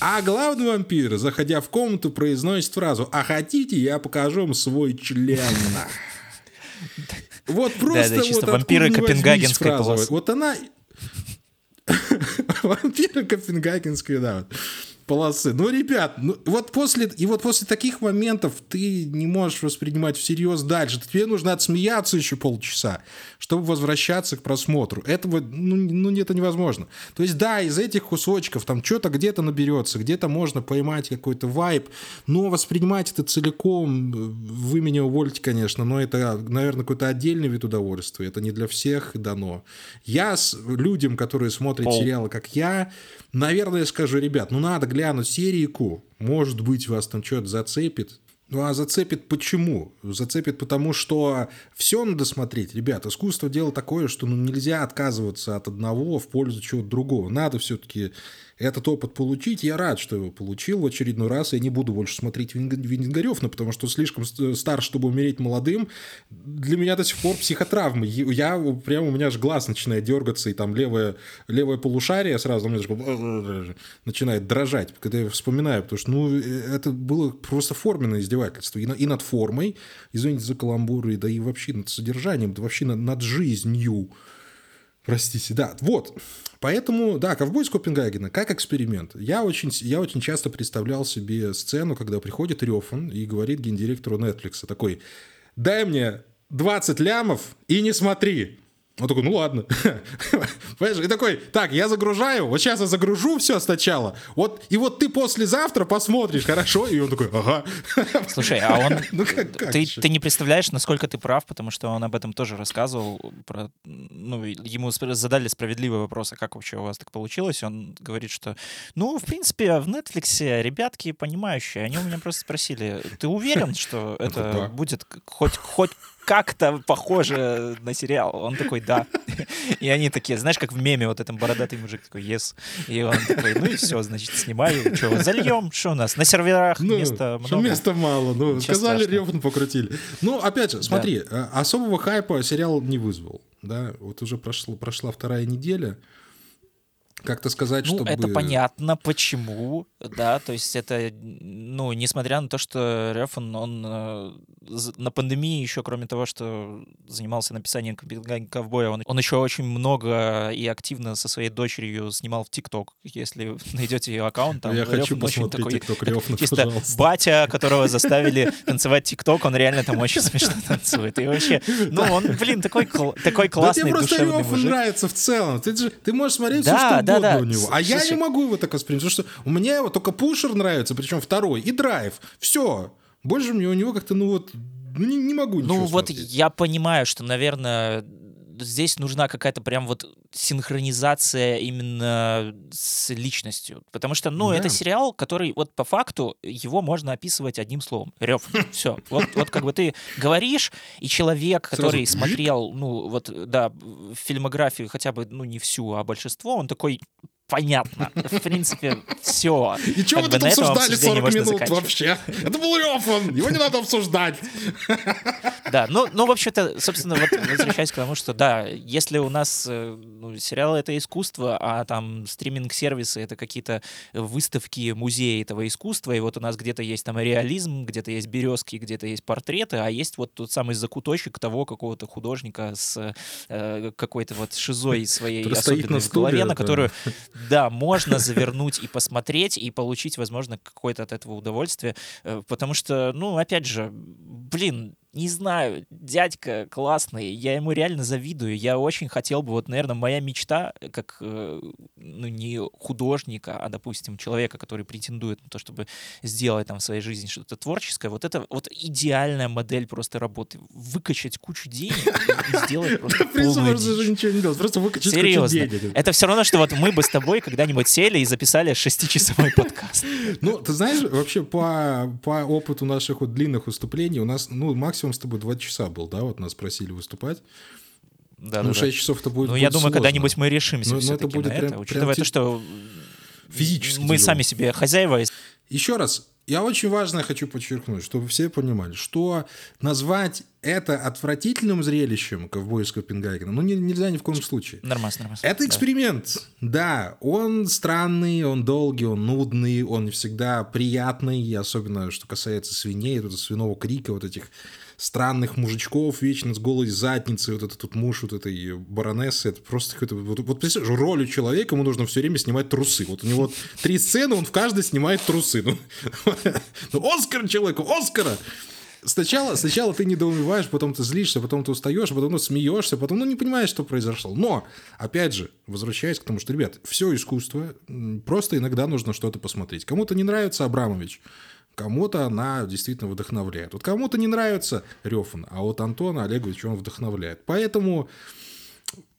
а главный вампир, заходя в комнату, произносит фразу «А хотите, я покажу вам свой член?» Вот просто да, да, чисто вот вампиры Копенгагенской полосы. Вот она... [laughs] Вампиры Копенгагенской, да полосы. Ну, ребят, ну, вот после, и вот после таких моментов ты не можешь воспринимать всерьез дальше. Тебе нужно отсмеяться еще полчаса, чтобы возвращаться к просмотру. Этого, ну, ну это невозможно. То есть, да, из этих кусочков там что-то где-то наберется, где-то можно поймать какой-то вайб, но воспринимать это целиком, вы меня уволите, конечно, но это, наверное, какой-то отдельный вид удовольствия. Это не для всех дано. Я с людям, которые смотрят Пол. сериалы, как я, наверное, скажу, ребят, ну надо глянуть серийку, может быть, вас там что-то зацепит. Ну а зацепит почему? Зацепит потому, что все надо смотреть. Ребят, искусство дело такое, что ну, нельзя отказываться от одного в пользу чего-то другого. Надо все-таки этот опыт получить. Я рад, что его получил в очередной раз. Я не буду больше смотреть Вингарев, ну, потому что слишком стар, чтобы умереть молодым. Для меня до сих пор психотравмы. Я прям у меня аж глаз начинает дергаться, и там левое, левое полушарие сразу у меня [laughs] начинает дрожать, когда я вспоминаю, потому что ну, это было просто форменное издевательство. И, на, и над формой, извините за каламбуры, да и вообще над содержанием, да вообще над, над жизнью. Простите, да. Вот. Поэтому, да, «Ковбой из Копенгагена» как эксперимент. Я очень, я очень часто представлял себе сцену, когда приходит Рёфан и говорит гендиректору Netflix такой, дай мне 20 лямов и не смотри. Он такой, ну ладно. [laughs] Понимаешь, и такой, так, я загружаю, вот сейчас я загружу все сначала, вот, и вот ты послезавтра посмотришь, хорошо? И он такой, ага. [laughs] Слушай, а он... ну, как, как ты, ты не представляешь, насколько ты прав, потому что он об этом тоже рассказывал. Про, ну, ему задали справедливый вопрос, а как вообще у вас так получилось? Он говорит, что, ну, в принципе, в Netflix ребятки понимающие, они у меня просто спросили, ты уверен, что это будет хоть, хоть как-то похоже на сериал. Он такой, да. И они такие, знаешь, как в меме вот этом бородатый мужик такой, yes. И он такой, ну и все, значит, снимаю. Что, зальем? Что у нас? На серверах ну, места много? Места мало. Ну, Ничего сказали, ревн покрутили. Ну, опять же, смотри, да. Э, особого хайпа сериал не вызвал. Да, вот уже прошло, прошла вторая неделя как-то сказать, ну, чтобы... это понятно, почему, да, то есть это, ну, несмотря на то, что Рефан, он э, на пандемии еще, кроме того, что занимался написанием ковбоя, он, он еще очень много и активно со своей дочерью снимал в ТикТок, если [laughs] найдете ее аккаунт, там Я хочу посмотреть [laughs] такой, ТикТок Рефна, чисто пожалуйста. батя, которого заставили танцевать ТикТок, он реально там очень смешно [laughs] танцует, и вообще, ну, он, блин, такой, такой классный, да тебе просто Рефан нравится в целом, ты, же, ты можешь смотреть да, все, что да, да. у него. А я не могу его так воспринять, потому что у меня вот только пушер нравится, причем второй, и драйв. Все. Больше мне у него как-то, ну вот, ну, не, не могу ничего Ну вот смотреть. я понимаю, что, наверное, здесь нужна какая-то прям вот синхронизация именно с личностью. Потому что, ну, да. это сериал, который вот по факту его можно описывать одним словом. Рев. [laughs] Все. Вот, вот как бы ты говоришь, и человек, который Сразу... смотрел, ну, вот, да, фильмографию хотя бы, ну, не всю, а большинство, он такой, понятно. В принципе, все. И что вы тут обсуждали 40 минут вообще? Это был Рёфан, его не надо обсуждать. [laughs] Да, ну, ну в общем-то, собственно, вот возвращаясь к тому, что да, если у нас э, ну, сериалы — это искусство, а там стриминг-сервисы — это какие-то выставки, музеи этого искусства, и вот у нас где-то есть там реализм, где-то есть березки, где-то есть портреты, а есть вот тот самый закуточек того какого-то художника с э, какой-то вот шизой своей особенной в голове, на которую да, можно завернуть и посмотреть, и получить, возможно, какое-то от этого удовольствие. Э, потому что, ну, опять же, блин, не знаю, дядька классный, я ему реально завидую. Я очень хотел бы, вот, наверное, моя мечта, как, э, ну, не художника, а, допустим, человека, который претендует на то, чтобы сделать там в своей жизни что-то творческое, вот это вот идеальная модель просто работы. Выкачать кучу денег и сделать [laughs] просто полную ничего не делать, просто выкачать кучу денег. Это все равно, что вот мы бы с тобой когда-нибудь сели и записали шестичасовой подкаст. [laughs] Ну, ты знаешь, вообще по, по опыту наших вот длинных выступлений у нас, ну, максимум с тобой два часа был, да, вот нас просили выступать. Да, ну, да, 6 часов это будет Ну, я думаю, когда-нибудь мы решимся но, но это будет на прям, это, учитывая прям то, что физически мы сами себе хозяева. Еще раз, я очень важно хочу подчеркнуть, чтобы все понимали, что назвать это отвратительным зрелищем ковбойского Пингагена, ну, не, нельзя ни в коем случае. Нормально, нормально. Это эксперимент. Да. да, он странный, он долгий, он нудный, он не всегда приятный, особенно что касается свиней, вот свиного крика, вот этих странных мужичков вечно с голой задницей, вот этот тут муж вот этой баронессы, это просто какой-то... Вот, вот представляешь, роль у человека, ему нужно все время снимать трусы. Вот у него три сцены, он в каждой снимает трусы. Ну, [laughs] ну Оскар человеку, Оскара! Сначала, сначала ты недоумеваешь, потом ты злишься, потом ты устаешь, потом ну, смеешься, потом ну, не понимаешь, что произошло. Но, опять же, возвращаясь к тому, что, ребят, все искусство, просто иногда нужно что-то посмотреть. Кому-то не нравится Абрамович, Кому-то она действительно вдохновляет. Вот кому-то не нравится Рёфан, а вот Антона Олегович он вдохновляет. Поэтому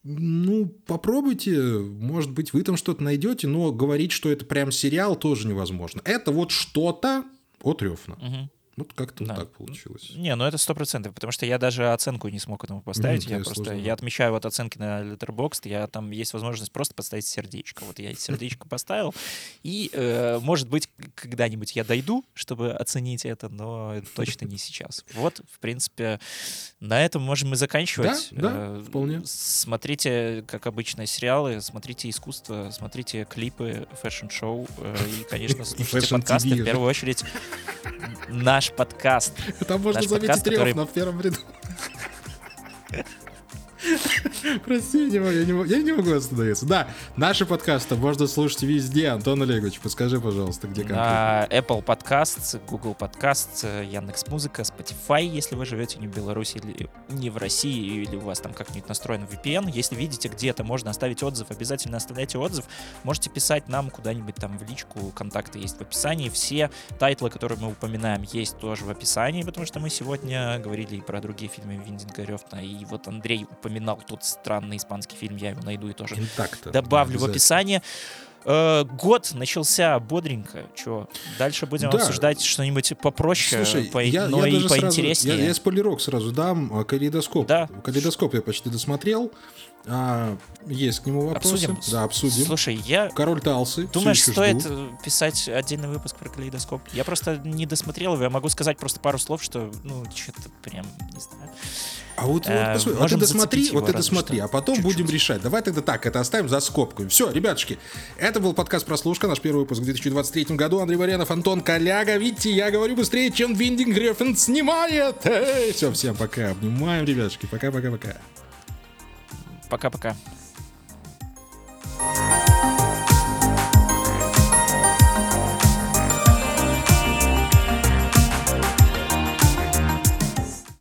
ну, попробуйте, может быть, вы там что-то найдете, но говорить, что это прям сериал, тоже невозможно. Это вот что-то от Рёфна. Угу. Вот как-то да. так получилось. Не, ну это сто процентов, потому что я даже оценку не смог этому поставить. Mm, я просто сложно. я отмечаю вот оценки на Letterboxd, я там есть возможность просто поставить сердечко. Вот я сердечко поставил, и э, может быть когда-нибудь я дойду, чтобы оценить это, но точно не сейчас. Вот, в принципе, на этом можем и заканчивать. Да, да, э, вполне. Смотрите, как обычно, сериалы, смотрите искусство, смотрите клипы, fashion-шоу э, и, конечно, [laughs] слушайте подкасты. В первую очередь наш наш подкаст. Там можно наш заметить подкаст, Рёфн который... на первом ряду. [laughs] Прости, я не, могу, я, не я не могу остановиться. Да, наши подкасты можно слушать везде. Антон Олегович, подскажи, пожалуйста, где конкретно? На Apple Podcast, Google Podcast, Яндекс Музыка, Spotify, если вы живете не в Беларуси или не в России, или у вас там как-нибудь настроен VPN. Если видите где-то можно оставить отзыв, обязательно оставляйте отзыв. Можете писать нам куда-нибудь там в личку, контакты есть в описании. Все тайтлы, которые мы упоминаем, есть тоже в описании, потому что мы сегодня говорили и про другие фильмы Виндинга Рёфна, и вот Андрей упоминал тот странный испанский фильм, я его найду и тоже Интакта, добавлю да, в описание. Э, год начался бодренько. Че, дальше будем да. обсуждать что-нибудь попроще, Слушай, по, я, но я и поинтереснее. Сразу, я, я спойлерок сразу дам. А, калейдоскоп. Да. Калейдоскоп я почти досмотрел. А, есть к нему вопросы. Обсудим. Да, обсудим. Слушай, я... Король Талсы. Думаешь, стоит жду. писать отдельный выпуск про калейдоскоп? Я просто не досмотрел его. Я могу сказать просто пару слов, что, ну, что-то прям, не знаю. А вот, э, вот, вот ты досмотри, вот ты досмотри, а потом Чуть-чуть. будем решать. Давай тогда так, это оставим за скобкой. Все, ребятушки, это был подкаст «Прослушка», наш первый выпуск в 2023 году. Андрей Варенов, Антон Коляга. Видите, я говорю быстрее, чем Виндинг Греффен снимает. Эй, все, всем пока. Обнимаем, ребятушки. Пока-пока-пока. Пока-пока.